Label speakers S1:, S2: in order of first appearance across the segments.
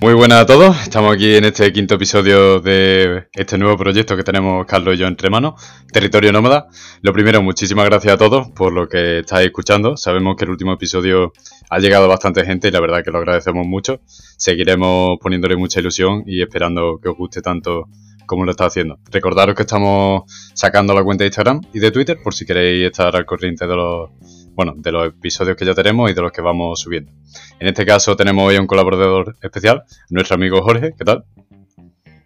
S1: Muy buenas a todos, estamos aquí en este quinto episodio de este nuevo proyecto que tenemos Carlos y yo entre manos, Territorio Nómada. Lo primero, muchísimas gracias a todos por lo que estáis escuchando. Sabemos que el último episodio ha llegado bastante gente y la verdad que lo agradecemos mucho. Seguiremos poniéndole mucha ilusión y esperando que os guste tanto como lo está haciendo. Recordaros que estamos sacando la cuenta de Instagram y de Twitter por si queréis estar al corriente de los bueno, de los episodios que ya tenemos y de los que vamos subiendo. En este caso tenemos hoy a un colaborador especial, nuestro amigo Jorge, ¿qué tal?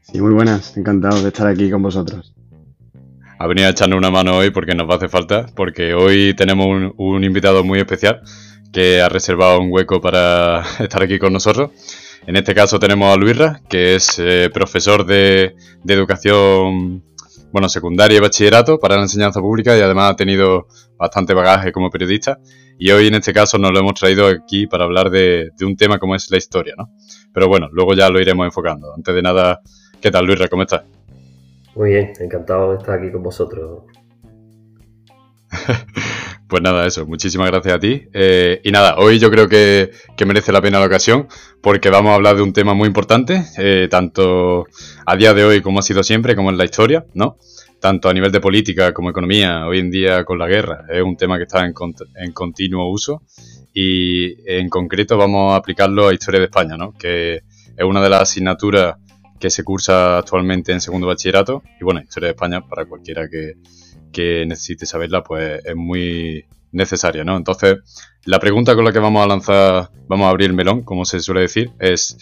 S2: Sí, muy buenas, encantado de estar aquí con vosotros.
S1: Ha venido a echarnos una mano hoy porque nos va a hacer falta, porque hoy tenemos un, invitado muy especial que ha reservado un hueco para estar aquí con nosotros. En este caso tenemos a Luisra, que es eh, profesor de, de educación bueno, secundaria y bachillerato para la enseñanza pública y además ha tenido bastante bagaje como periodista. Y hoy en este caso nos lo hemos traído aquí para hablar de, un tema como es la historia, ¿no? Pero bueno, luego ya lo iremos enfocando. Antes de nada, ¿qué tal Luis? ¿Cómo estás?
S3: Muy bien, encantado de estar aquí con vosotros.
S1: Pues nada, eso, muchísimas gracias a ti. Eh, y nada, hoy yo creo que, merece la pena la ocasión porque vamos a hablar de un tema muy importante, eh, tanto a día de hoy como ha sido siempre, como en la historia, ¿no? Tanto a nivel de política como economía, hoy en día con la guerra, es un tema que está en, en continuo uso y en concreto vamos a aplicarlo a Historia de España, ¿no? Que es una de las asignaturas que se cursa actualmente en segundo bachillerato y bueno, Historia de España para cualquiera que que necesite saberla, pues es muy necesaria, ¿no? Entonces, la pregunta con la que vamos a lanzar, vamos a abrir el melón, como se suele decir, es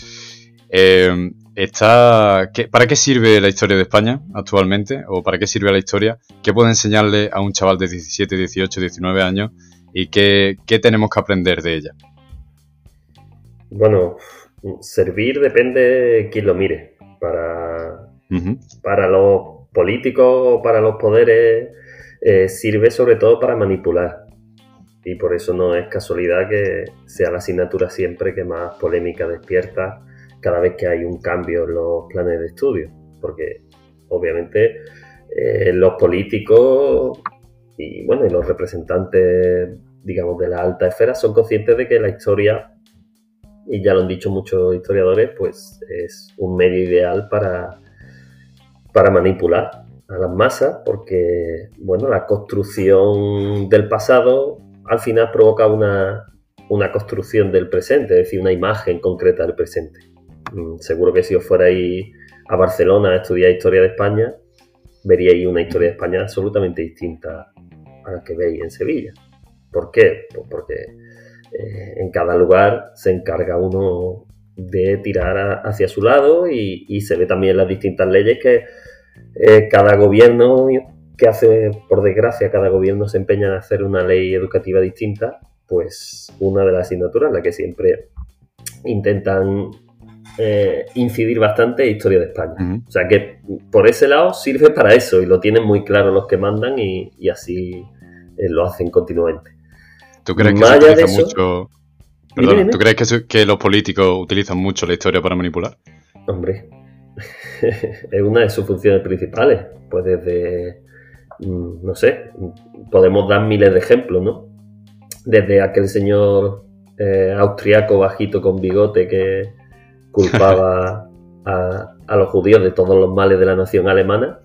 S1: eh, está, ¿para qué sirve la historia de España actualmente? ¿O para qué sirve la historia? ¿Qué puede enseñarle a un chaval de 17, 18, 19 años? ¿Y qué, tenemos que aprender de ella?
S3: Bueno, servir depende de quién lo mire. Para, para los políticos o para los poderes eh, sirve sobre todo para manipular. Y por eso no es casualidad que sea la asignatura siempre que más polémica despierta cada vez que hay un cambio en los planes de estudio. Porque obviamente eh, los políticos y bueno, y los representantes, digamos, de la alta esfera son conscientes de que la historia, y ya lo han dicho muchos historiadores, pues es un medio ideal para, para manipular a las masas porque, bueno, la construcción del pasado al final provoca una, construcción del presente, es decir, una imagen concreta del presente. Mm, seguro que si os fuerais a Barcelona a estudiar historia de España, veríais una historia de España absolutamente distinta a la que veis en Sevilla. ¿Por qué? Pues porque eh, en cada lugar se encarga uno de tirar hacia su lado y, y se ve también las distintas leyes que eh, cada gobierno que hace, por desgracia, cada gobierno se empeña en hacer una ley educativa distinta, pues una de las asignaturas en la que siempre intentan eh, incidir bastante es Historia de España. O sea que por ese lado sirve para eso y lo tienen muy claro los que mandan y, así eh, lo hacen continuamente.
S1: ¿Tú crees que se utiliza mucho... ¿tú crees que, que los políticos utilizan mucho la historia para manipular?
S3: Hombre, es una de sus funciones principales. Pues desde, mm, no sé, podemos dar miles de ejemplos, ¿no? Desde aquel señor eh, austriaco bajito con bigote que culpaba a, a, los judíos de todos los males de la nación alemana.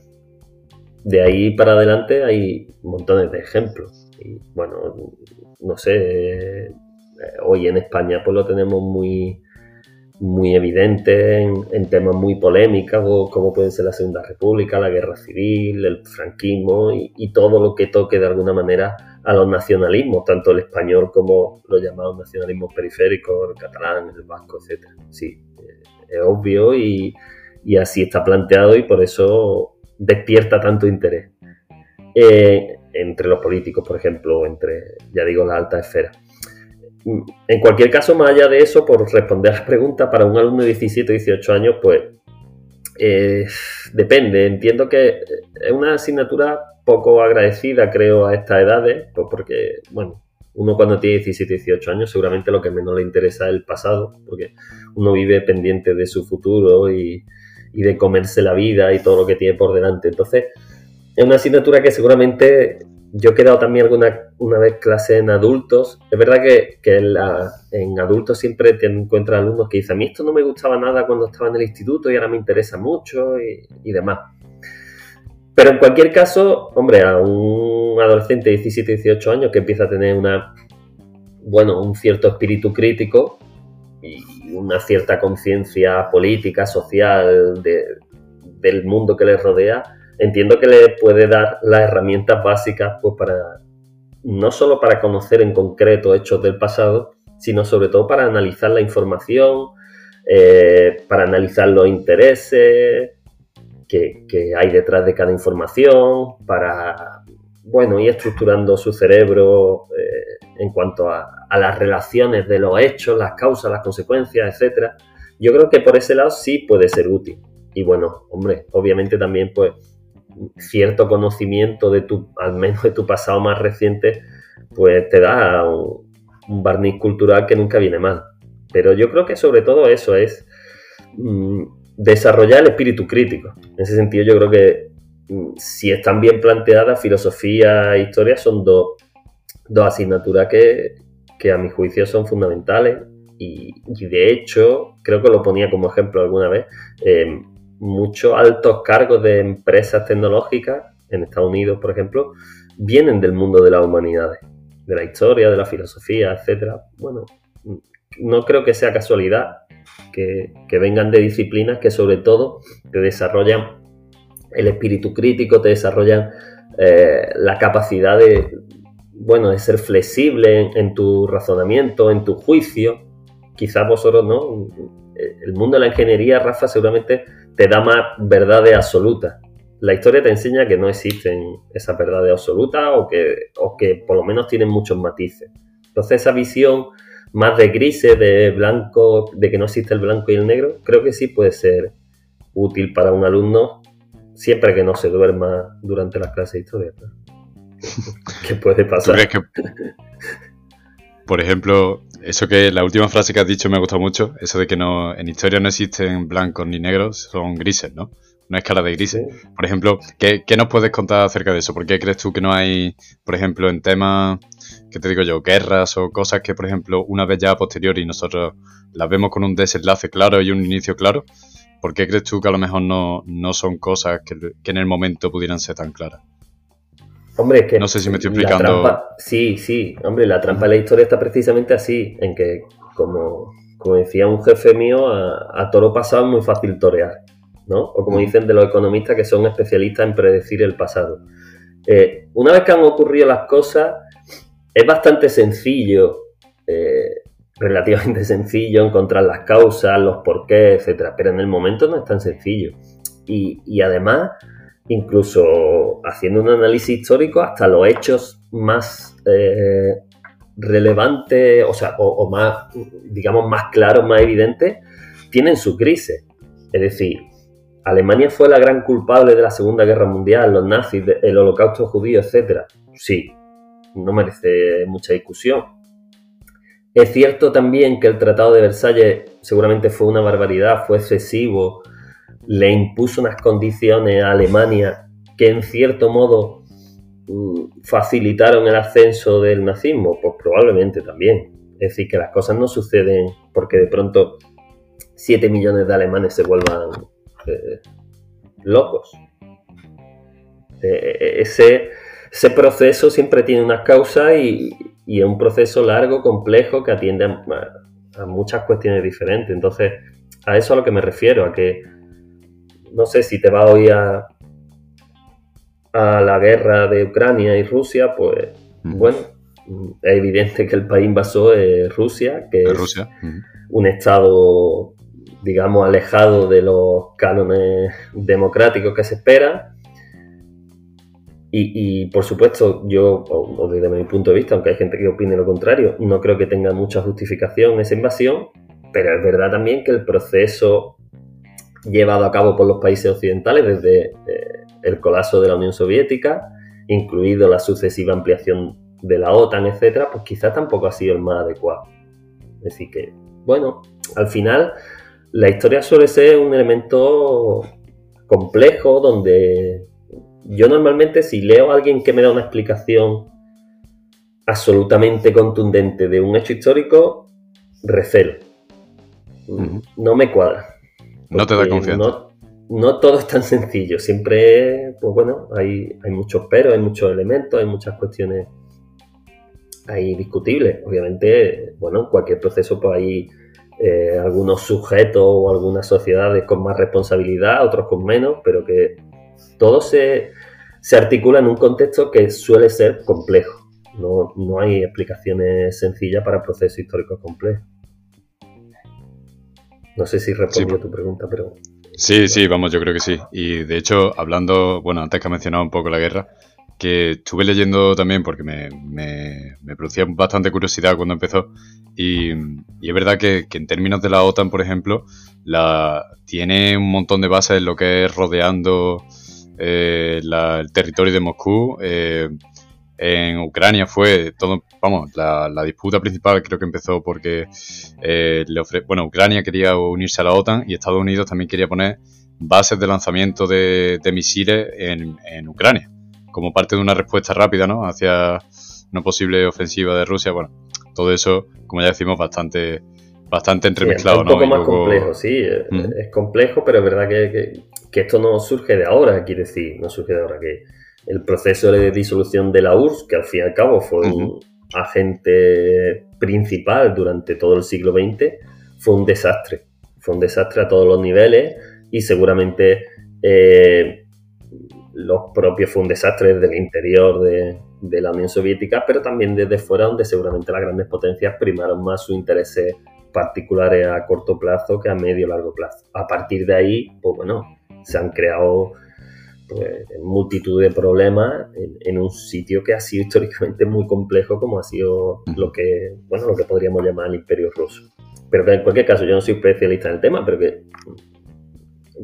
S3: De ahí para adelante hay montones de ejemplos. Y bueno, no sé, eh, hoy en España pues lo tenemos muy, muy evidente en, temas muy polémicos como pueden ser la Segunda República, la Guerra Civil, el franquismo y, todo lo que toque de alguna manera a los nacionalismos, tanto el español como los llamados nacionalismos periféricos, el catalán, el vasco, etc. Sí, eh, es obvio y, así está planteado y por eso despierta tanto interés eh, entre los políticos, por ejemplo, entre, ya digo, la alta esfera. En cualquier caso, más allá de eso, por responder a la pregunta, para un alumno de 17 o 18 años, pues eh, depende. Entiendo que es una asignatura poco agradecida, creo, a estas edades, pues porque, bueno, uno cuando tiene 17, 18 años seguramente lo que menos le interesa es el pasado, porque uno vive pendiente de su futuro y, y de comerse la vida y todo lo que tiene por delante. Entonces, es una asignatura que seguramente yo he quedado también alguna una vez clase en adultos. Es verdad que, en, adultos siempre te encuentras alumnos que dicen, a mí esto no me gustaba nada cuando estaba en el instituto y ahora me interesa mucho y, demás. Pero en cualquier caso, hombre, a un adolescente de 17, 18 años que empieza a tener una, bueno, un cierto espíritu crítico y una cierta conciencia política, social del mundo que le rodea, entiendo que le puede dar las herramientas básicas pues, para no solo para conocer en concreto hechos del pasado, sino sobre todo para analizar la información, eh, para analizar los intereses que, hay detrás de cada información, para bueno, ir estructurando su cerebro eh, en cuanto a, a, las relaciones de los hechos, las causas, las consecuencias, etcétera. Yo creo que por ese lado sí puede ser útil. Y bueno, hombre, obviamente también pues cierto conocimiento de tu, al menos de tu pasado más reciente, pues te da un, barniz cultural que nunca viene mal. Pero yo creo que sobre todo eso es mm, desarrollar el espíritu crítico. En ese sentido yo creo que mm, si están bien planteadas, filosofía e historia son dos, asignaturas que, a mi juicio son fundamentales y, de hecho, creo que lo ponía como ejemplo alguna vez, eh, muchos altos cargos de empresas tecnológicas, en Estados Unidos, por ejemplo, vienen del mundo de las humanidades, de la historia, de la filosofía, etcétera. Bueno, no creo que sea casualidad que, vengan de disciplinas que sobre todo te desarrollan el espíritu crítico, te desarrollan eh, la capacidad de, bueno, de ser flexible en, tu razonamiento, en tu juicio. Quizás vosotros no. El mundo de la ingeniería, Rafa, seguramente te da más verdades absolutas. La historia te enseña que no existen esas verdades absolutas o que, o que por lo menos tienen muchos matices. Entonces esa visión más de grises, de blanco, de que no existe el blanco y el negro, creo que sí puede ser útil para un alumno siempre que no se duerma durante las clases de historia. ¿Qué puede pasar?
S1: Por ejemplo, eso que la última frase que has dicho me ha gustado mucho, eso de que no en historia no existen blancos ni negros, son grises, ¿no? Una escala de grises. Por ejemplo, ¿qué, nos puedes contar acerca de eso? ¿Por qué crees tú que no hay, por ejemplo, en temas, ¿qué te digo yo, guerras o cosas que, por ejemplo, una vez ya a posteriori nosotros las vemos con un desenlace claro y un inicio claro? ¿Por qué crees tú que a lo mejor no, no son cosas que, que en el momento pudieran ser tan claras?
S3: Hombre, que.
S1: No sé si me estoy explicando.
S3: sí, sí. Hombre, la trampa de la historia está precisamente así: en que, como, como decía un jefe mío, a, toro pasado es muy fácil torear. ¿no? O como dicen de los economistas que son especialistas en predecir el pasado. Eh, una vez que han ocurrido las cosas, es bastante sencillo, eh, relativamente sencillo, encontrar las causas, los porqués, etcétera. Pero en el momento no es tan sencillo. Y, y además incluso haciendo un análisis histórico, hasta los hechos más eh, relevantes, o sea, o, más, digamos, más claros, más evidentes, tienen su crisis. Es decir, Alemania fue la gran culpable de la Segunda Guerra Mundial, los nazis, el holocausto judío, etc. Sí, no merece mucha discusión. Es cierto también que el Tratado de Versalles seguramente fue una barbaridad, fue excesivo, le impuso unas condiciones a Alemania que en cierto modo mm, facilitaron el ascenso del nazismo? Pues probablemente también. Es decir, que las cosas no suceden porque de pronto 7 millones de alemanes se vuelvan eh, locos. Eh, ese, ese, proceso siempre tiene unas causas y, es un proceso largo, complejo, que atiende a, muchas cuestiones diferentes. Entonces, a eso a lo que me refiero, a que no sé si te va hoy a, a la guerra de Ucrania y Rusia, pues bueno, es evidente que el país invasor es Rusia, que es un estado, digamos, alejado de los cánones democráticos que se esperan. Y, por supuesto, yo, desde mi punto de vista, aunque hay gente que opine lo contrario, no creo que tenga mucha justificación esa invasión, pero es verdad también que el proceso llevado a cabo por los países occidentales desde eh, el colapso de la Unión Soviética, incluido la sucesiva ampliación de la OTAN, etcétera, pues quizás tampoco ha sido el más adecuado. Es decir que, bueno, al final la historia suele ser un elemento complejo donde yo normalmente si leo a alguien que me da una explicación absolutamente contundente de un hecho histórico, recelo. No me cuadra.
S1: No te da confianza.
S3: No, todo es tan sencillo. Siempre, pues bueno, hay, hay muchos peros, hay muchos elementos, hay muchas cuestiones ahí discutibles. Obviamente, bueno, en cualquier proceso pues hay eh, algunos sujetos o algunas sociedades con más responsabilidad, otros con menos, pero que todo se, se articula en un contexto que suele ser complejo. No, no hay explicaciones sencillas para procesos históricos complejos. No sé si respondió a tu pregunta, pero...
S1: Sí, sí, vamos, yo creo que sí. Y de hecho, hablando, bueno, antes que ha mencionado un poco la guerra, que estuve leyendo también porque me, me, producía bastante curiosidad cuando empezó. Y, y es verdad que, en términos de la OTAN, por ejemplo, la, tiene un montón de bases en lo que es rodeando eh, el territorio de Moscú. Eh, en Ucrania fue todo, vamos, la, disputa principal creo que empezó porque eh, le bueno, Ucrania quería unirse a la OTAN y Estados Unidos también quería poner bases de lanzamiento de, misiles en, en, Ucrania, como parte de una respuesta rápida, ¿no? Hacia una posible ofensiva de Rusia. Bueno, todo eso, como ya decimos, bastante bastante entremezclado,
S3: es un poco más complejo, sí, es complejo, pero es verdad que, que, esto no surge de ahora, quiere decir, no surge de ahora, que el proceso de disolución de la URSS, que al fin y al cabo fue un agente principal durante todo el siglo XX, fue un desastre. Fue un desastre a todos los niveles y seguramente eh, los propios fue un desastre desde el interior de, de, la Unión Soviética, pero también desde fuera, donde seguramente las grandes potencias primaron más sus intereses particulares a corto plazo que a medio y largo plazo. A partir de ahí, pues bueno, se han creado pues, multitud de problemas en, un sitio que ha sido históricamente muy complejo como ha sido lo que, bueno, lo que podríamos llamar el imperio ruso. Pero que en cualquier caso yo no soy especialista en el tema, pero que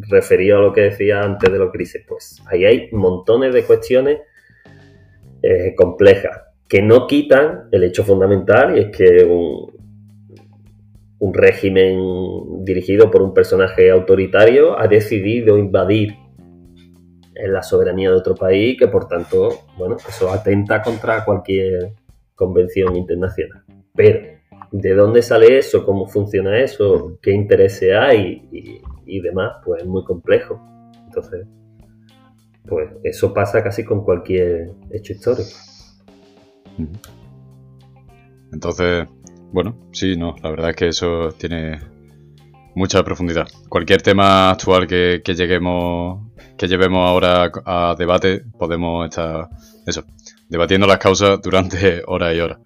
S3: referido a lo que decía antes de los crisis, pues ahí hay montones de cuestiones eh, complejas que no quitan el hecho fundamental y es que un, un régimen dirigido por un personaje autoritario ha decidido invadir en la soberanía de otro país que por tanto, bueno, eso atenta contra cualquier convención internacional. Pero, ¿de dónde sale eso? ¿Cómo funciona eso? ¿Qué intereses hay? Y, demás, pues es muy complejo. Entonces, pues eso pasa casi con cualquier hecho histórico.
S1: Entonces, bueno, sí, no, la verdad es que eso tiene mucha profundidad. Cualquier tema actual que, que lleguemos que llevemos ahora a debate, podemos estar, eso, debatiendo las causas durante horas y horas.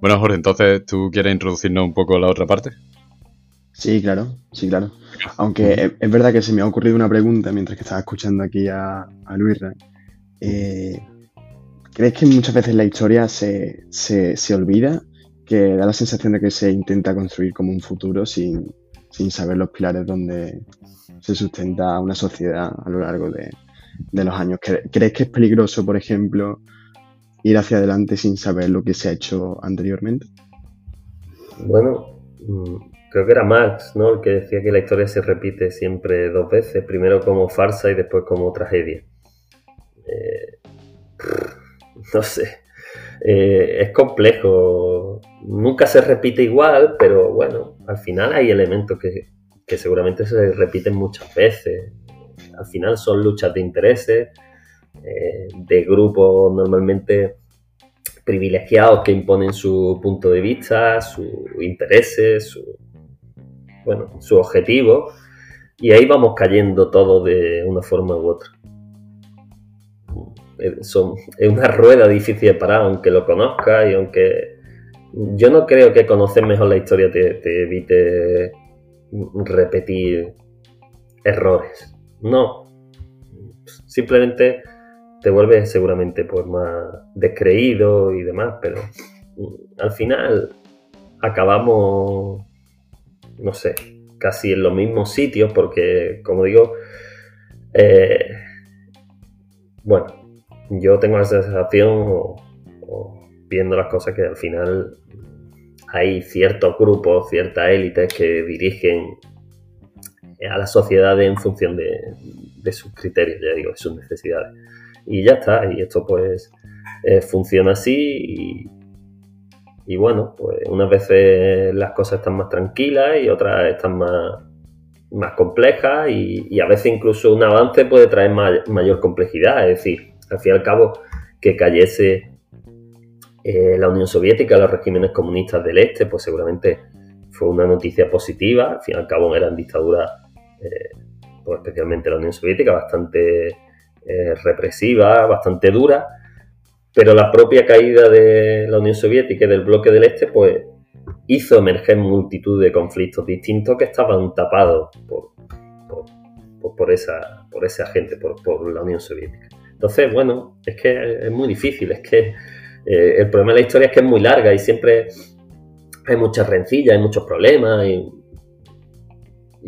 S1: Bueno, Jorge, entonces, ¿tú quieres introducirnos un poco la otra parte?
S2: Sí, claro, sí, claro. Aunque es, verdad que se me ha ocurrido una pregunta mientras que estaba escuchando aquí a, a Luis. Eh, ¿Crees que muchas veces la historia se, se, se, olvida? Que da la sensación de que se intenta construir como un futuro sin, sin saber los pilares donde, se sustenta una sociedad a lo largo de, los años. ¿Crees que es peligroso, por ejemplo, ir hacia adelante sin saber lo que se ha hecho anteriormente?
S3: Bueno, mm, creo que era Marx, ¿no? El que decía que la historia se repite siempre dos veces, primero como farsa y después como tragedia. Eh, no sé, eh, es complejo, nunca se repite igual, pero bueno, al final hay elementos que, que seguramente se repiten muchas veces. Al final son luchas de intereses, eh, de grupos normalmente privilegiados que imponen su punto de vista, sus intereses, su, bueno, su objetivo, y ahí vamos cayendo todos de una forma u otra. Eh, es una rueda difícil de parar, aunque lo conozcas y aunque yo no creo que conocer mejor la historia te, te evite repetir errores. No. Simplemente te vuelves seguramente pues más descreído y demás, pero mm, al final acabamos, no sé, casi en los mismos sitios porque, como digo, eh, bueno, yo tengo la sensación, viendo las cosas, que al final hay ciertos grupos, ciertas élites que dirigen a la sociedad en función de, sus criterios, ya digo, de sus necesidades. y ya está. Y esto pues eh, funciona así y, bueno, pues unas veces las cosas están más tranquilas y otras están más, más complejas y, a veces incluso un avance puede traer mayor complejidad. Es decir, al fin y al cabo, que cayese eh, la Unión Soviética, los regímenes comunistas del Este, pues seguramente fue una noticia positiva. Al fin y al cabo eran dictaduras, eh, pues especialmente la Unión Soviética, bastante eh, represiva, bastante dura. Pero la propia caída de la Unión Soviética y del bloque del Este, pues hizo emerger multitud de conflictos distintos que estaban tapados por, por, esa, por esa gente, por, por la Unión Soviética. Entonces, bueno, es que es muy difícil, es que eh, el problema de la historia es que es muy larga y siempre hay muchas rencillas, hay muchos problemas y,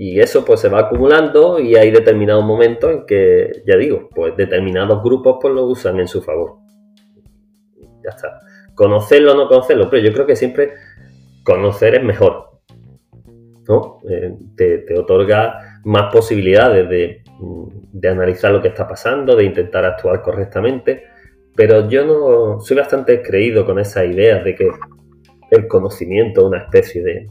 S3: eso pues se va acumulando y hay determinados momentos en que, ya digo, pues determinados grupos pues lo usan en su favor. Ya está. Conocerlo o no conocerlo, pero yo creo que siempre conocer es mejor. ¿no? Eh, te, otorga más posibilidades de, de analizar lo que está pasando, de intentar actuar correctamente pero yo no soy bastante creído con esa idea de que el conocimiento es una especie de,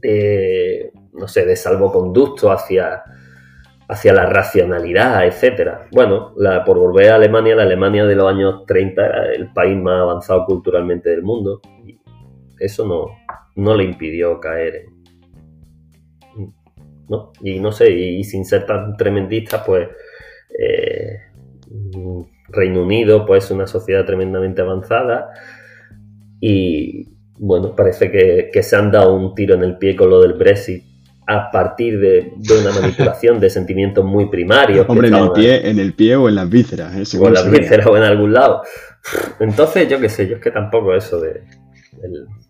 S3: de, no sé, de salvoconducto hacia, hacia la racionalidad, etcétera. Bueno, por volver a Alemania, la Alemania de los años 30 era el país más avanzado culturalmente del mundo. Y eso no, no le impidió caer ¿no? Y no sé, y, sin ser tan tremendista, pues eh, Reino Unido, pues una sociedad tremendamente avanzada y bueno, parece que, se han dado un tiro en el pie con lo del Brexit a partir de, una manipulación de sentimientos muy primarios.
S2: Hombre, en el, pie, en el pie o en las vísceras.
S3: ¿eh? O en las vísceras o en algún lado. Entonces, yo qué sé, yo es que tampoco eso de...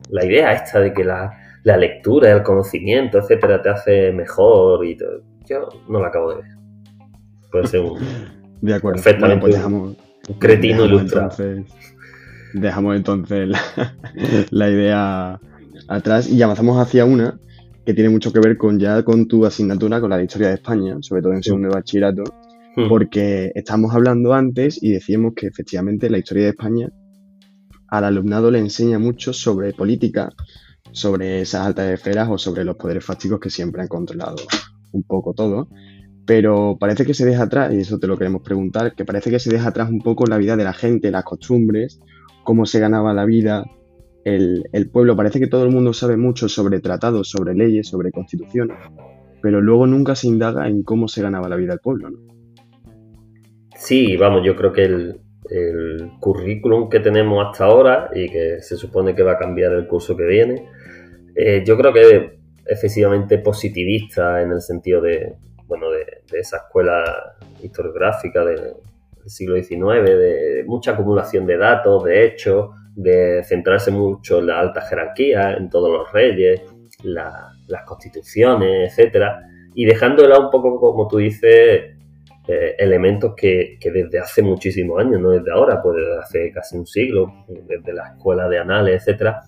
S3: la idea esta de que la, la lectura, el conocimiento, etcétera, te hace mejor y todo, yo no la acabo de ver. Puede ser un...
S2: De acuerdo. Perfectamente. pues dejamos.
S3: Un cretino ilustrado.
S2: dejamos entonces la, idea atrás y avanzamos hacia una que tiene mucho que ver con ya con tu asignatura, con la historia de España, sobre todo en segundo de bachillerato, hmm. porque estamos hablando antes y decíamos que efectivamente la historia de España al alumnado le enseña mucho sobre política, sobre esas altas esferas o sobre los poderes fácticos que siempre han controlado un poco todo pero parece que se deja atrás, y eso te lo queremos preguntar, que parece que se deja atrás un poco la vida de la gente, las costumbres, cómo se ganaba la vida, el, pueblo. Parece que todo el mundo sabe mucho sobre tratados, sobre leyes, sobre constituciones, pero luego nunca se indaga en cómo se ganaba la vida del pueblo. ¿no?
S3: Sí, vamos, yo creo que el, currículum que tenemos hasta ahora y que se supone que va a cambiar el curso que viene, eh, yo creo que es excesivamente positivista en el sentido de, bueno, de, esa escuela historiográfica del, siglo XIX, de, mucha acumulación de datos, de hechos, de centrarse mucho en la alta jerarquía, en todos los reyes, las constituciones, etcétera, y dejando de lado un poco, como tú dices, eh, elementos que, desde hace muchísimos años, no desde ahora, pues desde hace casi un siglo, desde la escuela de anales, etcétera,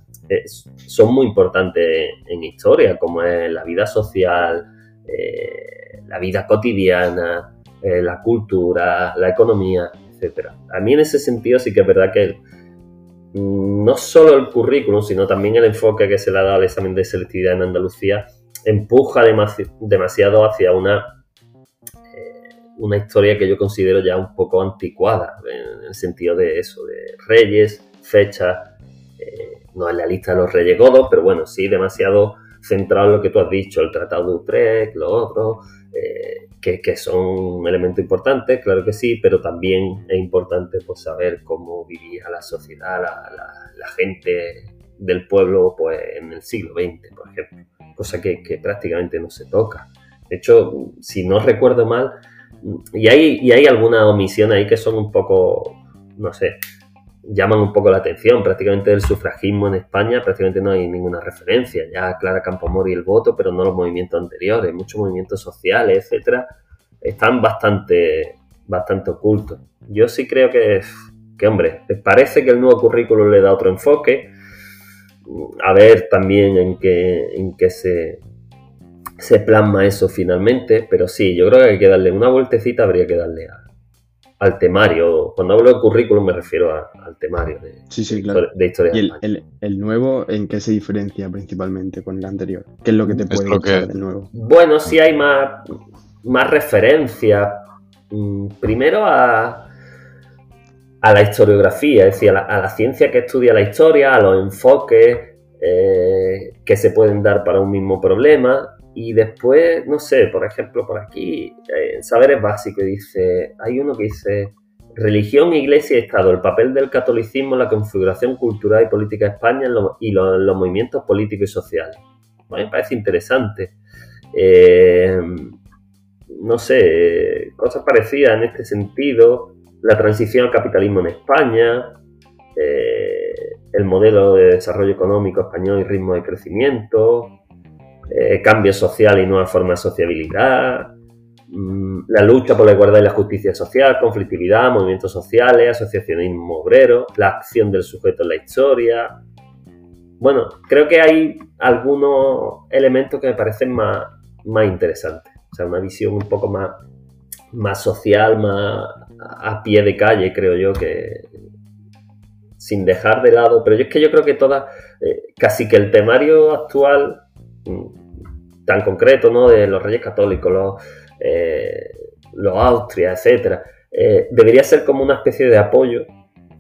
S3: son muy importantes en historia, como es la vida social, eh, la vida cotidiana, eh, la cultura, la economía, etc. A mí en ese sentido sí que es verdad que mm, no solo el currículum, sino también el enfoque que se le ha dado al examen de selectividad en Andalucía empuja demasiado hacia una, eh, una historia que yo considero ya un poco anticuada, en el sentido de eso, de reyes, fechas, eh, no en la lista de los reyes godos, pero bueno, sí demasiado centrado en lo que tú has dicho, el Tratado de Utrecht, lo otro, eh, que, son elementos importantes, claro que sí, pero también es importante pues, saber cómo vivía la sociedad, la, gente del pueblo pues, en el siglo XX, por ejemplo, cosa que, prácticamente no se toca. De hecho, si no recuerdo mal, y hay, y hay algunas omisiones ahí que son un poco, no sé, llaman un poco la atención. Prácticamente del sufragismo en España prácticamente no hay ninguna referencia. Ya Clara Campomori el voto, pero no los movimientos anteriores. Muchos movimientos sociales, etcétera, están bastante, bastante ocultos. Yo sí creo que, que, hombre, parece que el nuevo currículo le da otro enfoque. A ver también en qué, en qué se, se plasma eso finalmente. Pero sí, yo creo que hay que darle una vueltecita, habría que darle a, al temario. Cuando hablo de currículum me refiero al temario de,
S2: sí, sí, claro.
S3: de historia.
S2: ¿Y el, nuevo en qué se diferencia principalmente con el anterior? ¿Qué es lo que te puede gustar del nuevo?
S3: Bueno, sí hay más, más referencias. Mm, primero a, a la historiografía, es decir, a la, ciencia que estudia la historia, a los enfoques eh, que se pueden dar para un mismo problema. Y después, no sé, por ejemplo, por aquí, en eh, Saberes Básicos dice, hay uno que dice, religión, iglesia y Estado, el papel del catolicismo la configuración cultural y política de España y los movimientos políticos y sociales. A mí me parece interesante. Eh, no sé, cosas parecidas en este sentido, la transición al capitalismo en España, eh, el modelo de desarrollo económico español y ritmo de crecimiento, eh, cambio social y nueva forma de sociabilidad, mm, la lucha por la igualdad y la justicia social, conflictividad, movimientos sociales, asociacionismo obrero, la acción del sujeto en la historia. Bueno, creo que hay algunos elementos que me parecen más, más interesantes. O sea, una visión un poco más, más social, más a pie de calle, creo yo, que sin dejar de lado. Pero yo es que yo creo que todas, eh, casi que el temario actual mm, tan concreto, ¿no? De los reyes católicos, los, eh, los Austria, etcétera, eh, debería ser como una especie de apoyo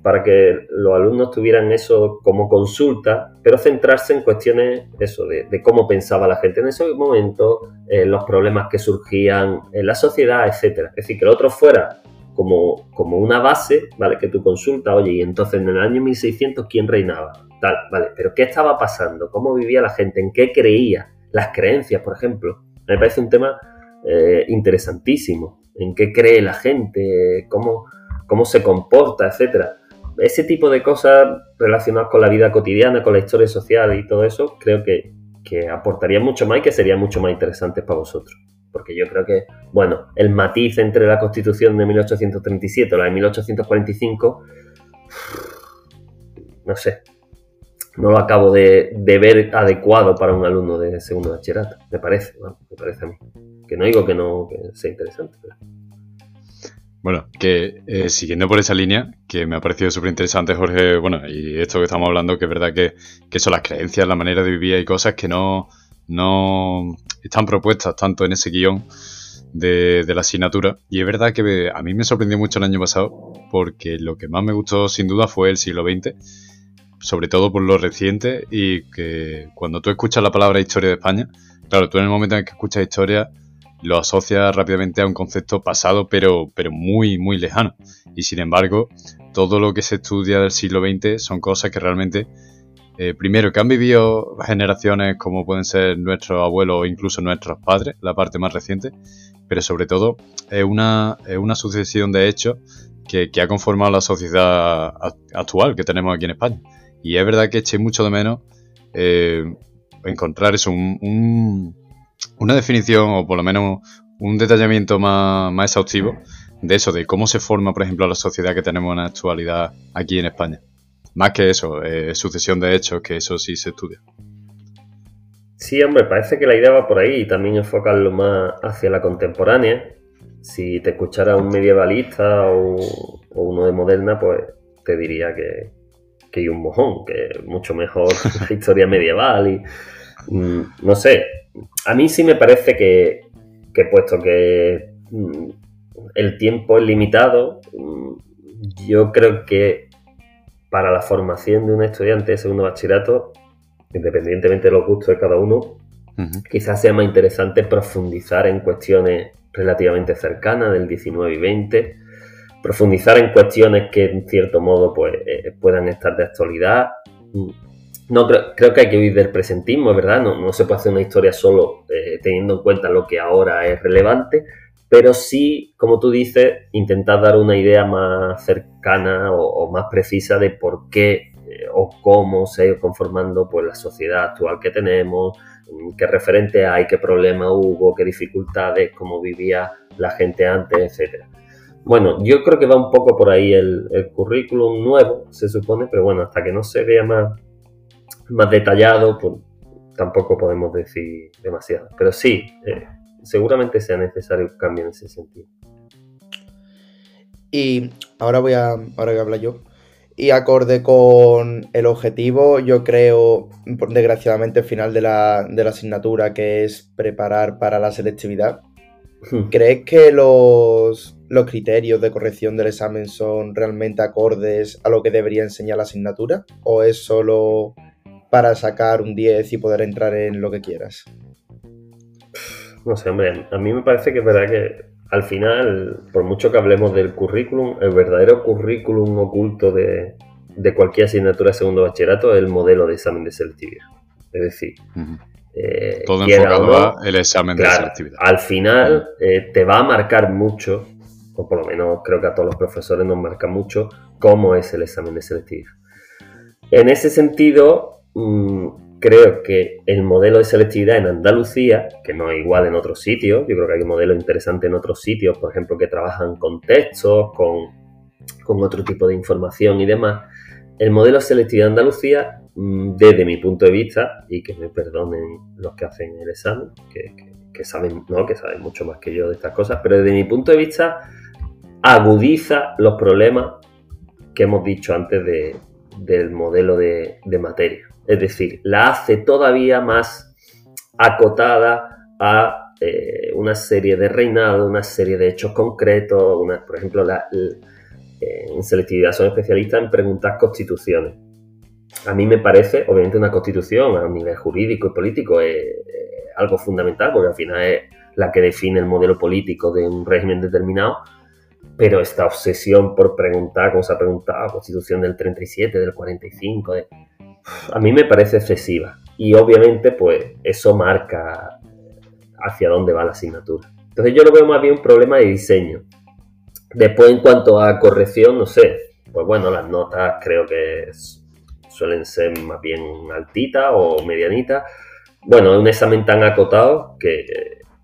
S3: para que los alumnos tuvieran eso como consulta, pero centrarse en cuestiones eso, de, cómo pensaba la gente en ese momento, eh, los problemas que surgían en la sociedad, etc. Es decir, que el otro fuera como, como una base, ¿vale? Que tu consulta, oye, y entonces en el año 1600, ¿quién reinaba? Tal, ¿vale? Pero ¿qué estaba pasando? ¿Cómo vivía la gente? ¿En qué creía? Las creencias, por ejemplo. Me parece un tema eh, interesantísimo. ¿En qué cree la gente? ¿Cómo, cómo se comporta? Etcétera ese tipo de cosas relacionadas con la vida cotidiana, con la historia social y todo eso, creo que, que aportaría mucho más y que sería mucho más interesante para vosotros. Porque yo creo que, bueno, el matiz entre la Constitución de 1837 y la de 1845, no sé, no lo acabo de, ver adecuado para un alumno de segundo bachillerato, me parece, me parece a mí. Que no digo que no que sea interesante, pero...
S1: Bueno, que eh, siguiendo por esa línea, que me ha parecido súper interesante, Jorge, bueno, y esto que estamos hablando, que es verdad que, que son las creencias, la manera de vivir y cosas que no, no están propuestas tanto en ese guion de, de la asignatura. Y es verdad que a mí me sorprendió mucho el año pasado, porque lo que más me gustó sin duda fue el siglo XX, sobre todo por lo reciente, y que cuando tú escuchas la palabra historia de España, claro, tú en el momento en que escuchas historia lo asocia rápidamente a un concepto pasado, pero, pero muy, muy lejano. Y sin embargo, todo lo que se estudia del siglo XX son cosas que realmente, eh, primero, que han vivido generaciones como pueden ser nuestros abuelos o incluso nuestros padres, la parte más reciente, pero sobre todo es una, una sucesión de hechos que, ha conformado la sociedad actual que tenemos aquí en España. Y es verdad que eché mucho de menos eh, encontrar eso, un una definición o por lo menos un detallamiento más, exhaustivo de eso, de cómo se forma, por ejemplo, la sociedad que tenemos en la actualidad aquí en España. Más que eso, eh, sucesión de hechos, que eso sí se estudia.
S3: Sí, hombre, parece que la idea va por ahí y también enfocarlo más hacia la contemporánea. Si te escuchara un medievalista o, uno de moderna, pues te diría que, que hay un mojón, que es mucho mejor la historia medieval y mm, no sé, a mí sí me parece que, puesto que mm, el tiempo es limitado, mm, yo creo que para la formación de un estudiante de segundo bachillerato, independientemente de los gustos de cada uno, quizás sea más interesante profundizar en cuestiones relativamente cercanas del 19 y 20, profundizar en cuestiones que en cierto modo pues, eh, puedan estar de actualidad, mm, no, creo, que hay que vivir del presentismo, ¿verdad? No, no se puede hacer una historia solo eh, teniendo en cuenta lo que ahora es relevante, pero sí, como tú dices, intentar dar una idea más cercana o, más precisa de por qué eh, o cómo se ha ido conformando pues, la sociedad actual que tenemos, mm, qué referente hay, qué problema hubo, qué dificultades, cómo vivía la gente antes, etcétera. Bueno, yo creo que va un poco por ahí el, el currículum nuevo, se supone, pero bueno, hasta que no se vea más más detallado, pues tampoco podemos decir demasiado. Pero sí, eh, seguramente sea necesario un cambio en ese sentido.
S4: Y ahora voy a, ahora voy a hablar yo. Y acorde con el objetivo, yo creo, desgraciadamente, el final de la, de la asignatura, que es preparar para la selectividad. Hmm. ¿Crees que los, los criterios de corrección del examen son realmente acordes a lo que debería enseñar la asignatura? ¿O es solo para sacar un 10 y poder entrar en lo que quieras?
S3: No sé, hombre, a mí me parece que es verdad que al final, por mucho que hablemos del currículum, el verdadero currículum oculto de, cualquier asignatura de segundo bachillerato es el modelo de examen de selectividad. Es decir,
S1: eh, todo enfocado el examen de selectividad.
S3: Al final eh, te va a marcar mucho, o por lo menos creo que a todos los profesores nos marca mucho, cómo es el examen de selectividad. En ese sentido, mm, creo que el modelo de selectividad en Andalucía, que no es igual en otros sitios, yo creo que hay modelos interesantes en otros sitios, por ejemplo, que trabajan con textos, con, otro tipo de información y demás. El modelo de selectividad en Andalucía, mm, desde mi punto de vista, y que me perdonen los que hacen el examen, que, saben, ¿no? que saben mucho más que yo de estas cosas, pero desde mi punto de vista agudiza los problemas que hemos dicho antes del modelo de materia. Es decir, la hace todavía más acotada a eh, una serie de reinados, una serie de hechos concretos. por ejemplo, en selectividad son especialistas en preguntar constituciones. A mí me parece, obviamente, una constitución a un nivel jurídico y político es, algo fundamental, porque al final es la que define el modelo político de un régimen determinado, pero esta obsesión por preguntar, como se ha preguntado, constitución del 37, del 45, de, a mí me parece excesiva. Y obviamente, pues eso marca hacia dónde va la asignatura. Entonces yo lo veo más bien un problema de diseño. Después, en cuanto a corrección, no sé. Pues bueno, las notas creo que suelen ser más bien altitas o medianitas. Bueno, es un examen tan acotado que,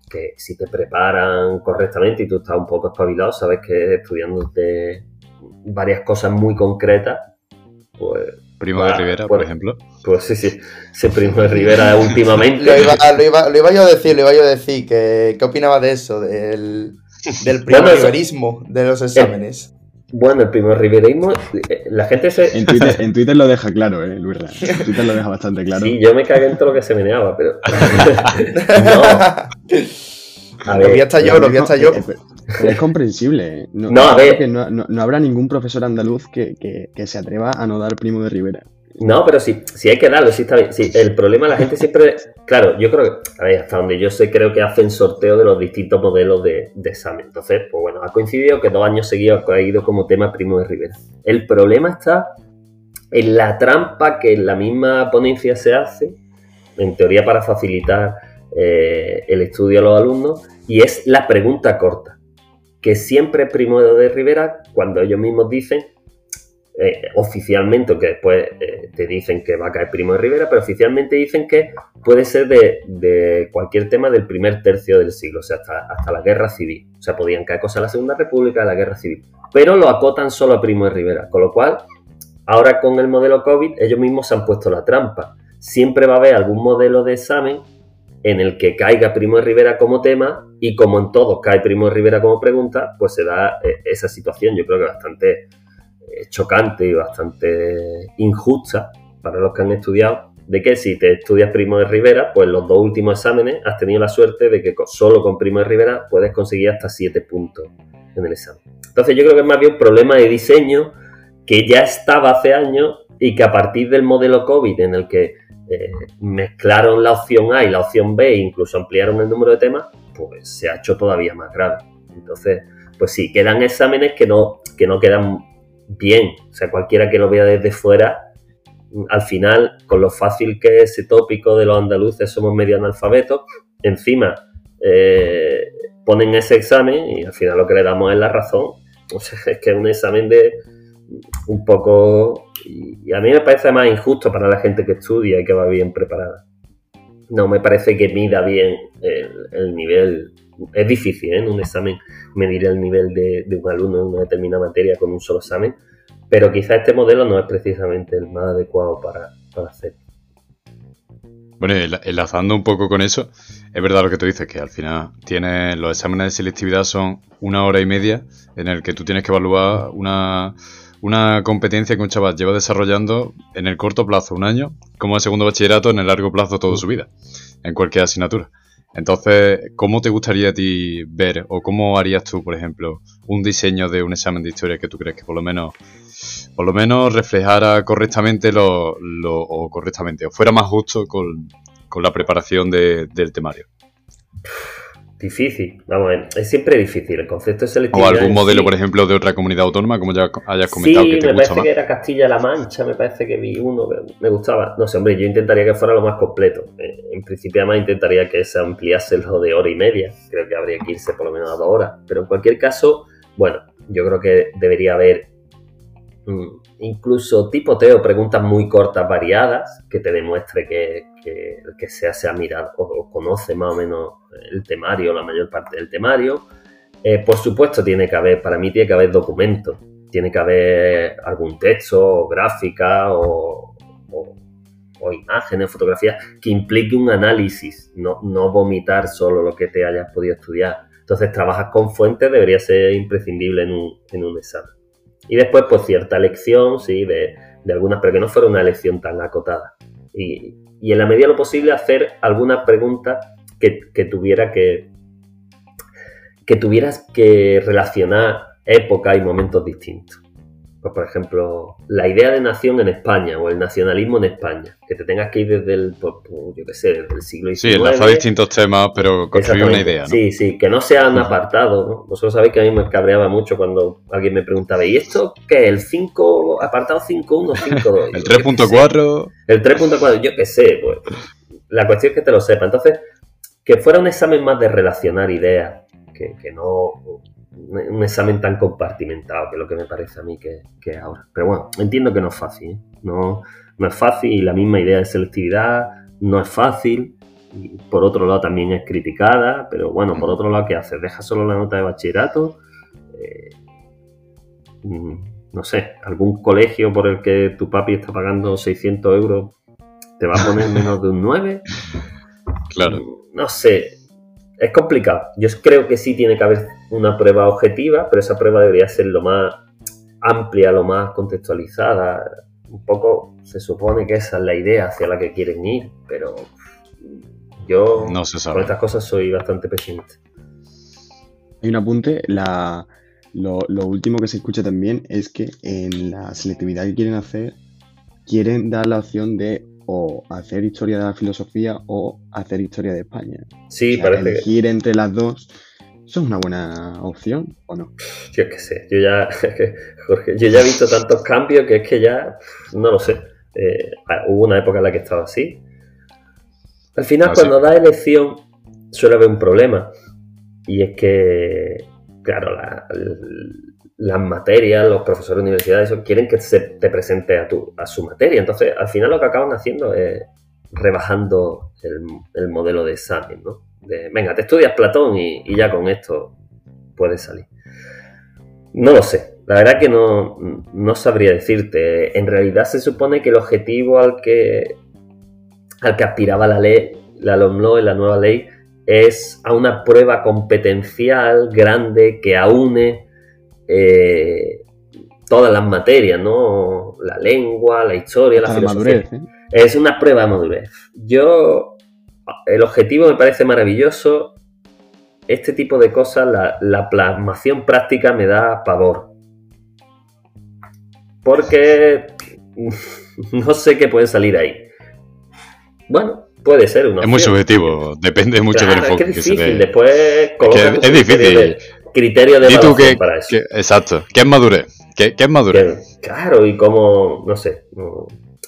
S3: que, si te preparan correctamente y tú estás un poco espabilado, sabes que estudiándote varias cosas muy concretas, pues
S1: Primo de Rivera, por, ejemplo.
S3: Pues sí, sí. Ese Primo de Rivera últimamente.
S4: lo, iba, lo, iba, lo, iba, yo a decir, lo iba yo a decir. Que, ¿Qué opinaba de eso? Del, del primo riverismo de los exámenes.
S3: Bueno, el primo riverismo, eh, la gente se.
S2: En Twitter, en Twitter lo deja claro, ¿eh, Luis? En Twitter lo deja bastante claro.
S3: Sí, yo me cagué en todo lo que se meneaba, pero.
S4: no. A ver, lo vi hasta yo, lo vi hasta yo.
S2: Es comprensible. No, no, a ver. No, no, habrá ningún profesor andaluz que, que, se atreva a no dar primo de Rivera.
S3: No, pero sí, sí hay que darlo, sí está bien. Sí, el problema la gente siempre. Claro, yo creo que. A ver, hasta donde yo sé, creo que hacen sorteo de los distintos modelos de, examen. Entonces, pues bueno, ha coincidido que dos años seguidos ha ido como tema primo de Rivera. El problema está en la trampa que en la misma ponencia se hace, en teoría para facilitar eh, el estudio a los alumnos, y es la pregunta corta que siempre Primo de Rivera cuando ellos mismos dicen eh, oficialmente, que después eh, te dicen que va a caer Primo de Rivera, pero oficialmente dicen que puede ser de, cualquier tema del primer tercio del siglo, o sea, hasta, la guerra civil. O sea, podían caer cosas de la Segunda República, de la guerra civil. Pero lo acotan solo a Primo de Rivera, con lo cual, ahora con el modelo COVID, ellos mismos se han puesto la trampa. Siempre va a haber algún modelo de examen en el que caiga Primo de Rivera como tema y como en todos cae Primo de Rivera como pregunta, pues se da eh, esa situación, yo creo que bastante chocante y bastante injusta para los que han estudiado, de que si te estudias Primo de Rivera, pues los dos últimos exámenes has tenido la suerte de que solo con Primo de Rivera puedes conseguir hasta 7 puntos en el examen. Entonces yo creo que es más bien un problema de diseño que ya estaba hace años y que a partir del modelo COVID en el que eh, mezclaron la opción A y la opción B e incluso ampliaron el número de temas, pues se ha hecho todavía más grave. Entonces, pues sí, quedan exámenes que no, que no quedan bien. O sea, cualquiera que lo vea desde fuera, al final, con lo fácil que es ese tópico de los andaluces somos medio analfabetos, encima eh, ponen ese examen y al final lo que le damos es la razón. O sea, es que es un examen de un poco y, a mí me parece más injusto para la gente que estudia y que va bien preparada. No me parece que mida bien el, nivel. Es difícil ¿eh? en un examen medir el nivel de, un alumno en una determinada materia con un solo examen, pero quizá este modelo no es precisamente el más adecuado para, para hacer.
S1: Bueno, enlazando un poco con eso, es verdad lo que tú dices, que al final tienes los exámenes de selectividad son una hora y media en el que tú tienes que evaluar una, una competencia que un chaval lleva desarrollando en el corto plazo un año, como el segundo bachillerato en el largo plazo toda su vida, en cualquier asignatura. Entonces, ¿cómo te gustaría a ti ver o cómo harías tú, por ejemplo, un diseño de un examen de historia que tú crees que por lo menos, por lo menos reflejara correctamente lo, lo o correctamente o fuera más justo con, la preparación del temario?
S3: Difícil, vamos, es siempre difícil. El concepto de selectividad.
S1: O algún modelo, por ejemplo, de otra comunidad autónoma, como ya hayas comentado.
S3: Sí, me parece que era Castilla-La Mancha, me parece que vi uno, me gustaba. No sé, hombre, yo intentaría que fuera lo más completo. Eh, en principio, además, intentaría que se ampliase lo de hora y media. Creo que habría que irse por lo menos a dos horas. Pero en cualquier caso, bueno, yo creo que debería haber mm, incluso tipoteo, preguntas muy cortas, variadas, que te demuestre que, el que sea se ha mirado o, conoce más o menos el temario, la mayor parte del temario. Eh, por supuesto, tiene que haber, para mí tiene que haber documentos, tiene que haber algún texto, o gráfica o, o, imágenes, fotografías que implique un análisis, no, no vomitar solo lo que te hayas podido estudiar. Entonces, trabajas con fuentes debería ser imprescindible en un, en un examen. Y después, pues cierta lección, sí, de, algunas, pero que no fuera una lección tan acotada. Y, en la medida de lo posible hacer alguna pregunta que, que tuviera que, que tuvieras que relacionar época y momentos distintos. Pues, por ejemplo, la idea de nación en España o el nacionalismo en España, que te tengas que ir desde el, pues, pues, yo qué sé, desde el siglo XIX.
S1: Sí, enlazar distintos temas, pero construir una idea, ¿no?
S3: Sí, sí, que no sean apartados, ¿no? Vosotros sabéis que a mí me cabreaba mucho cuando alguien me preguntaba, ¿y esto qué? ¿El 5, apartado 5.1, 5.2?
S1: el 3.4.
S3: El 3.4, yo qué sé, pues. La cuestión es que te lo sepa. Entonces, que fuera un examen más de relacionar ideas, que, que no un examen tan compartimentado, que es lo que me parece a mí que, que ahora. Pero bueno, entiendo que no es fácil, ¿eh? no, no es fácil y la misma idea de selectividad no es fácil. Y por otro lado también es criticada, pero bueno, por otro lado, ¿qué haces? ¿Dejas solo la nota de bachillerato? Eh, mm, no sé, algún colegio por el que tu papi está pagando 600 euros te va a poner menos de un 9?
S1: Claro.
S3: No sé, es complicado. Yo creo que sí tiene que haber una prueba objetiva, pero esa prueba debería ser lo más amplia, lo más contextualizada. Un poco se supone que esa es la idea hacia la que quieren ir, pero yo
S1: no se
S3: con estas cosas soy bastante pesimista.
S2: Hay un apunte, la, lo, lo, último que se escucha también es que en la selectividad que quieren hacer, quieren dar la opción de o hacer historia de la filosofía o hacer historia de España.
S3: Sí, parece
S2: elegir entre las dos. ¿Eso es una buena opción o no?
S3: Yo qué sé, yo ya, Jorge, yo ya he visto tantos cambios que es que ya, no lo sé. Eh, hubo una época en la que estaba así. Al final, ah, cuando da elección, suele haber un problema. Y es que, claro, la, las materias, los profesores de universidades, quieren que se te presente a, tu, a su materia. Entonces, al final lo que acaban haciendo es rebajando el, modelo de examen, ¿no? De, venga, te estudias Platón y, ya con esto puedes salir. No lo sé, la verdad que no, no sabría decirte. En realidad se supone que el objetivo al que, al que aspiraba la ley, la LOMLO, la nueva ley, es a una prueba competencial grande que aúne eh, todas las materias, ¿no? La lengua, la historia, la filosofía. Madurez, ¿eh? Es una prueba de madurez. Yo, el objetivo me parece maravilloso. Este tipo de cosas, la, plasmación práctica me da pavor. Porque no sé qué puede salir ahí. Bueno, puede ser una.
S1: Es muy subjetivo, depende mucho del enfoque.
S3: Es, que es difícil, después.
S1: es difícil
S3: criterio de
S1: evaluación para eso. exacto. ¿Qué es madurez? ¿Qué, es madurez?
S3: claro, y cómo, no sé,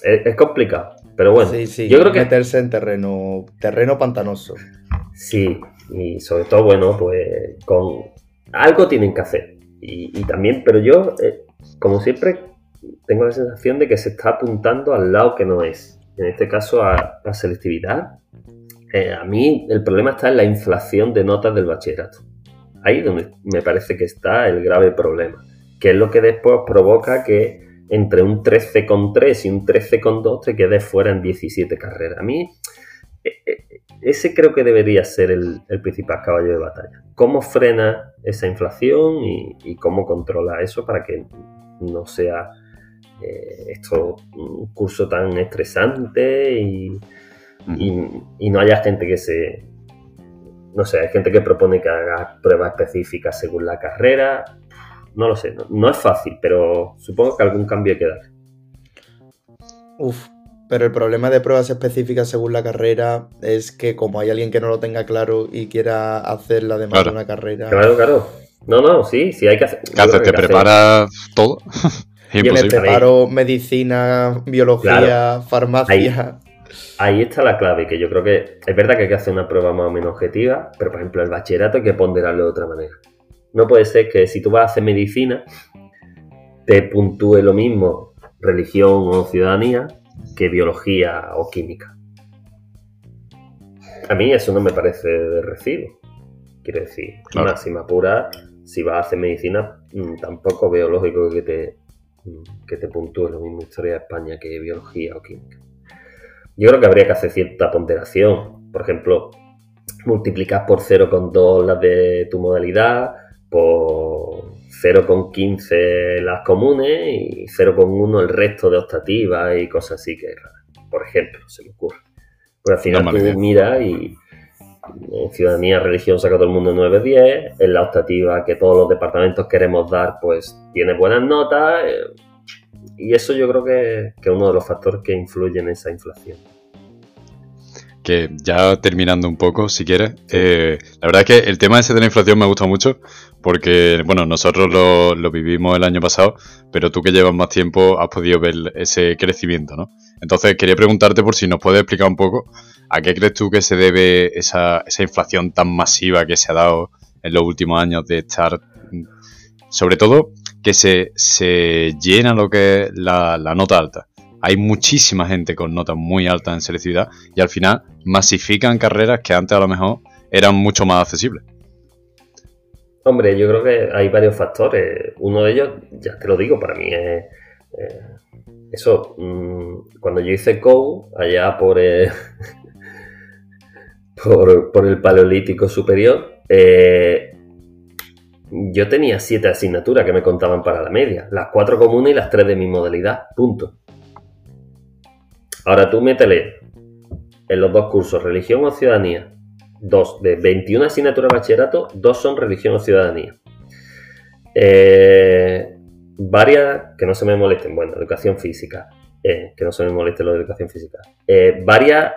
S3: es, complicado. Pero bueno,
S4: yo creo que... Meterse en terreno, terreno pantanoso.
S3: Sí, y sobre todo, bueno, pues con algo tienen que hacer. Y, también, pero yo, eh, como siempre, tengo la sensación de que se está apuntando al lado que no es. En este caso, a la selectividad. Eh, a mí el problema está en la inflación de notas del bachillerato. Ahí donde me parece que está el grave problema, que es lo que después provoca que entre un 13,3 y un 13,2 te quedes fuera en 17 carreras. A mí, e, e, ese creo que debería ser el, principal caballo de batalla. ¿Cómo frena esa inflación y, cómo controla eso para que no sea eh, esto un curso tan estresante y, y, no haya gente que se... No sé, hay gente que propone que haga pruebas específicas según la carrera. No lo sé, no, es fácil, pero supongo que algún cambio hay que dar.
S4: Uf, pero el problema de pruebas específicas según la carrera es que como hay alguien que no lo tenga claro y quiera hacerla además de una carrera...
S3: Claro, claro. No, no, sí, sí hay que hacer...
S1: ¿Qué haces? ¿Te preparas todo?
S4: y me preparo medicina, biología, farmacia
S3: ahí está la clave, que yo creo que es verdad que hay que hacer una prueba más o menos objetiva, pero por ejemplo el bachillerato hay que ponderarlo de otra manera. No puede ser que si tú vas a hacer medicina, te puntúe lo mismo religión o ciudadanía que biología o química. A mí eso no me parece de recibo. Quiero decir, máxima pura, si vas a hacer medicina, mm, tampoco veo lógico que te, mm, que te puntúe lo mismo historia de España que biología o química. Yo creo que habría que hacer cierta ponderación. Por ejemplo, multiplicas por 0,2 las de tu modalidad, por 0,15 las comunes y 0,1 el resto de optativas y cosas así que, por ejemplo, se me ocurre. Pues al final tú miras y en ciudadanía, religión saca todo el mundo 9-10, en la optativa que todos los departamentos queremos dar, pues tiene buenas notas. Eh, y eso yo creo que, es uno de los factores que influyen en esa inflación.
S1: Que ya terminando un poco, si quieres, eh, la verdad es que el tema ese de la inflación me gusta mucho porque, bueno, nosotros lo, lo, vivimos el año pasado, pero tú que llevas más tiempo has podido ver ese crecimiento, ¿no? Entonces quería preguntarte por si nos puedes explicar un poco a qué crees tú que se debe esa, esa inflación tan masiva que se ha dado en los últimos años de estar, sobre todo, que se, se llena lo que es la, nota alta. Hay muchísima gente con notas muy altas en selectividad y al final masifican carreras que antes a lo mejor eran mucho más accesibles.
S3: Hombre, yo creo que hay varios factores. Uno de ellos, ya te lo digo, para mí es eso. Mm, cuando yo hice COU, allá por por, el Paleolítico Superior, eh, yo tenía siete asignaturas que me contaban para la media, las cuatro comunes y las tres de mi modalidad, punto. Ahora tú métele en los dos cursos religión o ciudadanía, dos de 21 asignaturas de bachillerato, dos son religión o ciudadanía. Eh, varias, que no se me molesten, bueno, educación física, eh, que no se me moleste lo de educación física, eh, varias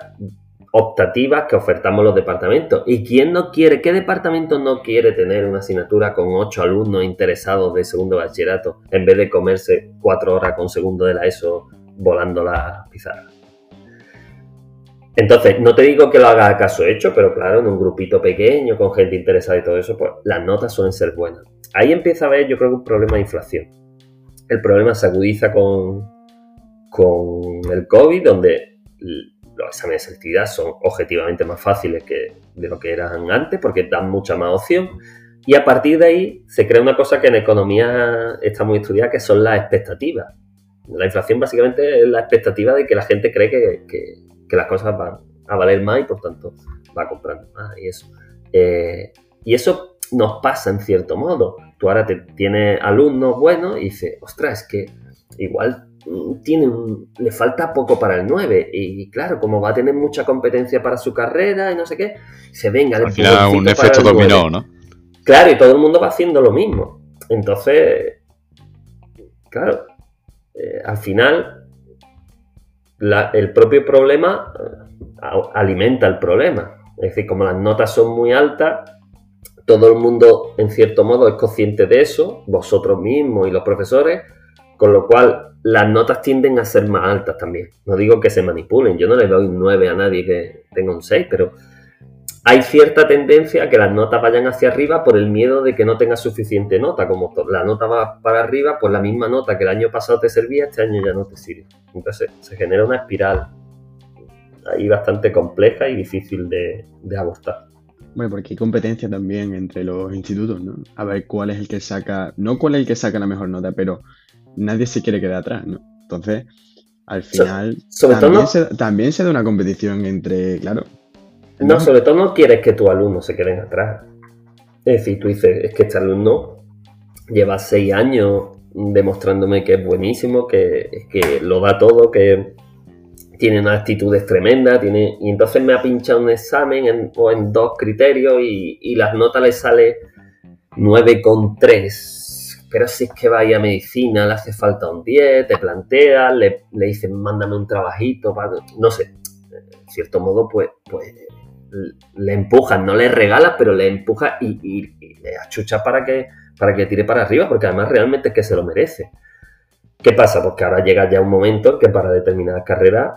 S3: optativas que ofertamos los departamentos. ¿Y quién no quiere? ¿Qué departamento no quiere tener una asignatura con ocho alumnos interesados de segundo bachillerato en vez de comerse cuatro horas con segundo de la ESO volando la pizarra? Entonces, no te digo que lo haga a caso hecho, pero claro, en un grupito pequeño, con gente interesada y todo eso, pues las notas suelen ser buenas. Ahí empieza a haber, yo creo un problema de inflación. El problema se agudiza con, con el COVID, donde los exámenes de selectividad son objetivamente más fáciles que de lo que eran antes porque dan mucha más opción. Y a partir de ahí se crea una cosa que en economía está muy estudiada, que son las expectativas. La inflación básicamente es la expectativa de que la gente cree que, las cosas van a valer más y por tanto va comprando más y eso. Eh, y eso nos pasa en cierto modo. Tú ahora te, tienes alumnos buenos y dices, ostras, es que igual tiene le falta poco para el 9 y claro, como va a tener mucha competencia para su carrera y no sé qué, se venga
S1: al final un efecto dominó, ¿no?
S3: Claro, y todo el mundo va haciendo lo mismo. Entonces, claro, eh, al final el propio problema eh, alimenta el problema. Es decir, como las notas son muy altas, todo el mundo en cierto modo es consciente de eso, vosotros mismos y los profesores, con lo cual las notas tienden a ser más altas también. No digo que se manipulen, yo no le doy un 9 a nadie que tenga un 6, pero hay cierta tendencia a que las notas vayan hacia arriba por el miedo de que no tengas suficiente nota. Como la nota va para arriba, pues la misma nota que el año pasado te servía, este año ya no te sirve. Entonces se genera una espiral ahí bastante compleja y difícil de, de abortar.
S2: Bueno, porque hay competencia también entre los institutos, ¿no? A ver cuál es el que saca, no cuál es el que saca la mejor nota, pero nadie se quiere quedar atrás, ¿no? Entonces, al final, también, se, también se da una competición entre, claro.
S3: No, sobre todo no quieres que tus alumnos se queden atrás. Es decir, tú dices, es que este alumno lleva seis años demostrándome que es buenísimo, que, que lo da todo, que tiene unas actitudes tremendas, tiene, y entonces me ha pinchado un examen en, o en dos criterios y, y las notas le sale 9,3. Pero si es que vaya a medicina, le hace falta un 10, te plantea, le, le dicen, mándame un trabajito, para... no sé, en cierto modo, pues, pues le empujas, no le regalas, pero le empujas y, le achuchas para que, para que tire para arriba, porque además realmente es que se lo merece. ¿Qué pasa? Pues que ahora llega ya un momento que para determinadas carreras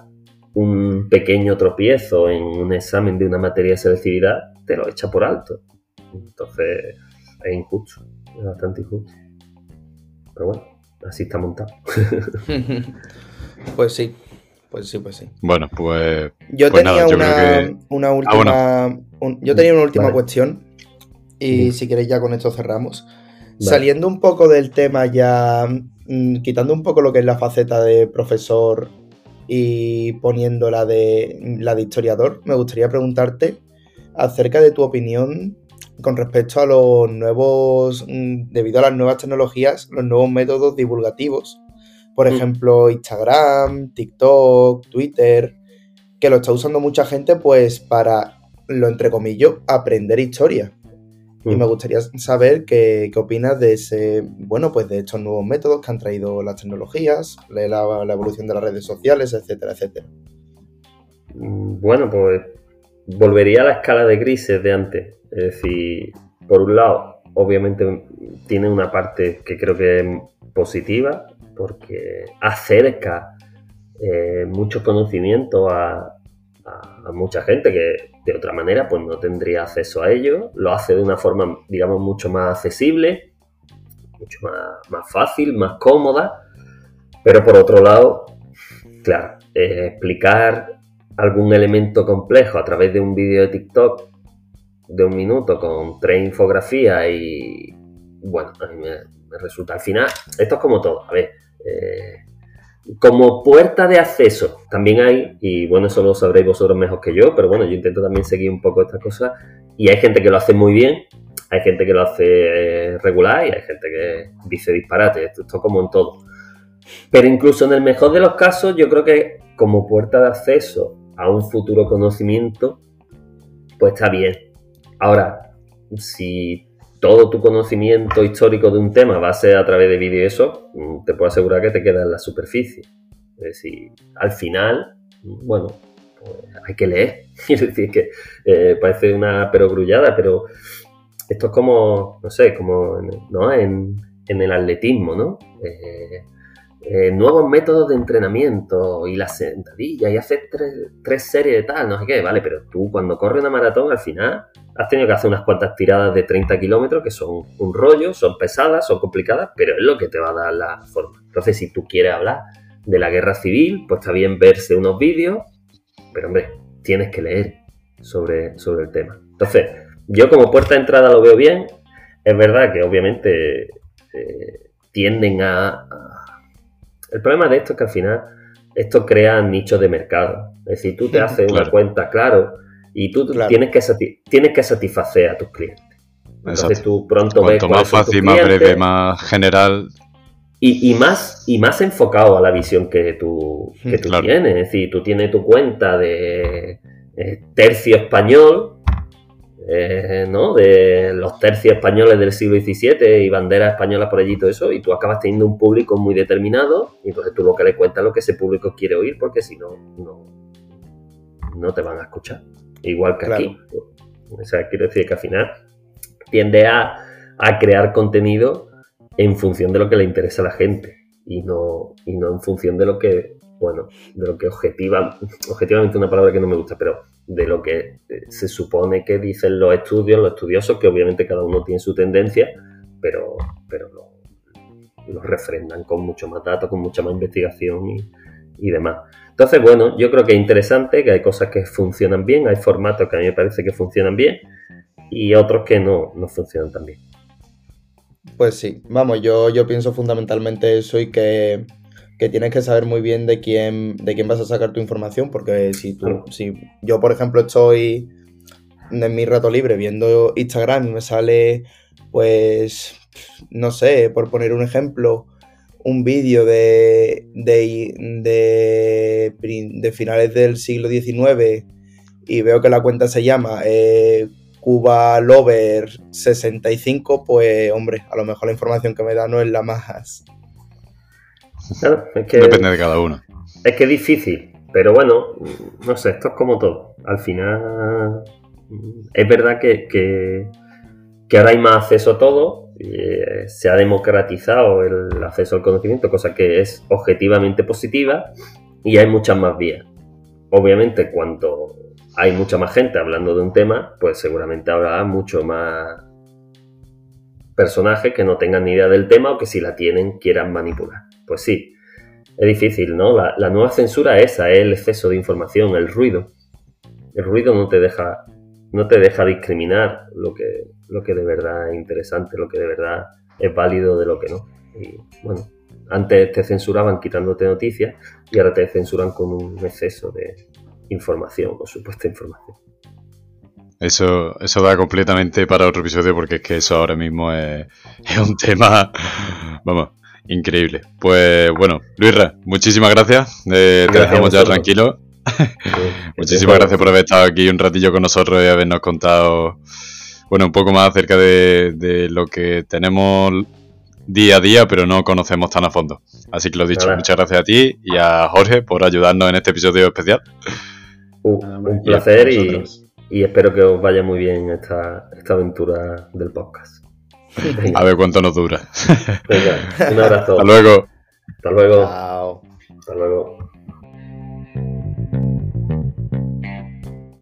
S3: un pequeño tropiezo en un examen de una materia de selectividad te lo echa por alto. Entonces es injusto, es bastante injusto. Pero bueno, así está montado.
S4: pues sí, pues sí, pues sí.
S1: Bueno, pues.
S4: Yo pues tenía una, última. Ah, yo tenía una última cuestión. Y si queréis, ya con esto cerramos. Saliendo un poco del tema, ya. Mm, quitando un poco lo que es la faceta de profesor y poniendo la de, la de historiador, me gustaría preguntarte acerca de tu opinión con respecto a los nuevos, mm, debido a las nuevas tecnologías, los nuevos métodos divulgativos por mm. ejemplo, Instagram, TikTok, Twitter, que lo está usando mucha gente pues para, lo entrecomillo, aprender historia. Y mm. me gustaría saber qué, opinas de ese, bueno, pues de estos nuevos métodos que han traído las tecnologías, la, la evolución de las redes sociales, etcétera, etcétera.
S3: Mm, bueno, pues volvería a la escala de grises de antes. Es decir, por un lado, obviamente tiene una parte que creo que es positiva, porque acerca eh, mucho conocimiento a, mucha gente que de otra manera pues no tendría acceso a ello, lo hace de una forma digamos mucho más accesible, mucho más, fácil, más cómoda, pero por otro lado, claro, explicar algún elemento complejo a través de un vídeo de TikTok de un minuto con tres infografías y bueno, a mí me resulta al final, esto es como todo, a ver, eh, como puerta de acceso también hay, y bueno, eso lo sabréis vosotros mejor que yo, pero bueno, yo intento también seguir un poco estas cosas y hay gente que lo hace muy bien, hay gente que lo hace eh, regular y hay gente que dice disparate, esto, esto como en todo. Pero incluso en el mejor de los casos, yo creo que como puerta de acceso a un futuro conocimiento, pues está bien. Ahora, si todo tu conocimiento histórico de un tema va a ser a través de vídeo eso, mm, te puedo asegurar que te queda en la superficie. Es decir, al final, bueno, pues hay que leer. Es decir, que eh, parece una perogrullada, pero esto es como, no sé, como ¿no? en, el atletismo, ¿no? Eh, eh, nuevos métodos de entrenamiento y la sentadilla y hacer tres, tres series de tal, no sé qué, vale, pero tú cuando corres una maratón al final has tenido que hacer unas cuantas tiradas de 30 kilómetros que son un rollo, son pesadas, son complicadas, pero es lo que te va a dar la forma. Entonces, si tú quieres hablar de la guerra civil, pues está bien verse unos vídeos, pero hombre, tienes que leer sobre, sobre el tema. Entonces, yo como puerta de entrada lo veo bien. Es verdad que obviamente eh, tienden a, El problema de esto es que al final esto crea nichos de mercado. Es decir, tú te haces una cuenta, claro, y tú tienes, que tienes que satisfacer a tus clientes. Entonces tú pronto
S1: Cuanto más fácil, más breve, más general.
S3: Y, más, y más enfocado a la visión que tú, que tú tienes. Es decir, tú tienes tu cuenta de eh, tercio español, eh, ¿no? De los tercios españoles del siglo XVII y banderas españolas por allí y todo eso, y tú acabas teniendo un público muy determinado, y entonces tú lo que le cuentas es lo que ese público quiere oír, porque si no, no, no te van a escuchar igual que aquí. O sea, quiero decir que al final tiende a, crear contenido en función de lo que le interesa a la gente y no, y no en función de lo que, bueno, de lo que objetiva, objetivamente una palabra que no me gusta, pero de lo que eh, se supone que dicen los estudios, los estudiosos, que obviamente cada uno tiene su tendencia, pero, pero lo, refrendan con mucho más datos, con mucha más investigación y, demás. Entonces, bueno, yo creo que es interesante, que hay cosas que funcionan bien, hay formatos que a mí me parece que funcionan bien y otros que no, no funcionan tan bien.
S4: Pues sí, vamos, yo, yo pienso fundamentalmente eso y que, tienes que saber muy bien de quién, de quién vas a sacar tu información, porque si tú, si yo por ejemplo estoy en mi rato libre viendo Instagram y me sale, pues, no sé, por poner un ejemplo, un vídeo de, de, de, finales del siglo XIX y veo que la cuenta se llama eh, Cuba Lover 65, pues hombre, a lo mejor la información que me da no es la más...
S1: Depende de cada uno.
S3: Es que es difícil, pero bueno, no sé, esto es como todo. Al final es verdad que, que, que ahora hay más acceso a todo, eh, se ha democratizado el acceso al conocimiento, cosa que es objetivamente positiva, y hay muchas más vías. Obviamente, cuando hay mucha más gente hablando de un tema, pues seguramente habrá mucho más personajes que no tengan ni idea del tema o que si la tienen quieran manipular. Pues sí, es difícil, ¿no? La, nueva censura es esa, es el exceso de información, el ruido. El ruido no te deja, no te deja discriminar lo que, lo que de verdad es interesante, lo que de verdad es válido de lo que no. Y bueno, antes te censuraban quitándote noticias y ahora te censuran con un exceso de información o supuesta información.
S1: Eso, eso da completamente para otro episodio porque es que eso ahora mismo es, un tema, vamos, increíble. Pues bueno, Luisra, muchísimas gracias. Eh, te dejamos ya tranquilo. muchísimas gracias por haber estado aquí un ratillo con nosotros y habernos contado bueno, un poco más acerca de, lo que tenemos día a día, pero no conocemos tan a fondo. Así que lo dicho, muchas gracias a ti y a Jorge por ayudarnos en este episodio especial.
S3: un placer y, espero que os vaya muy bien esta, esta aventura del podcast.
S1: A ver cuánto nos dura.
S3: Venga, un abrazo.
S1: Hasta luego.
S3: Hasta luego. Hasta luego.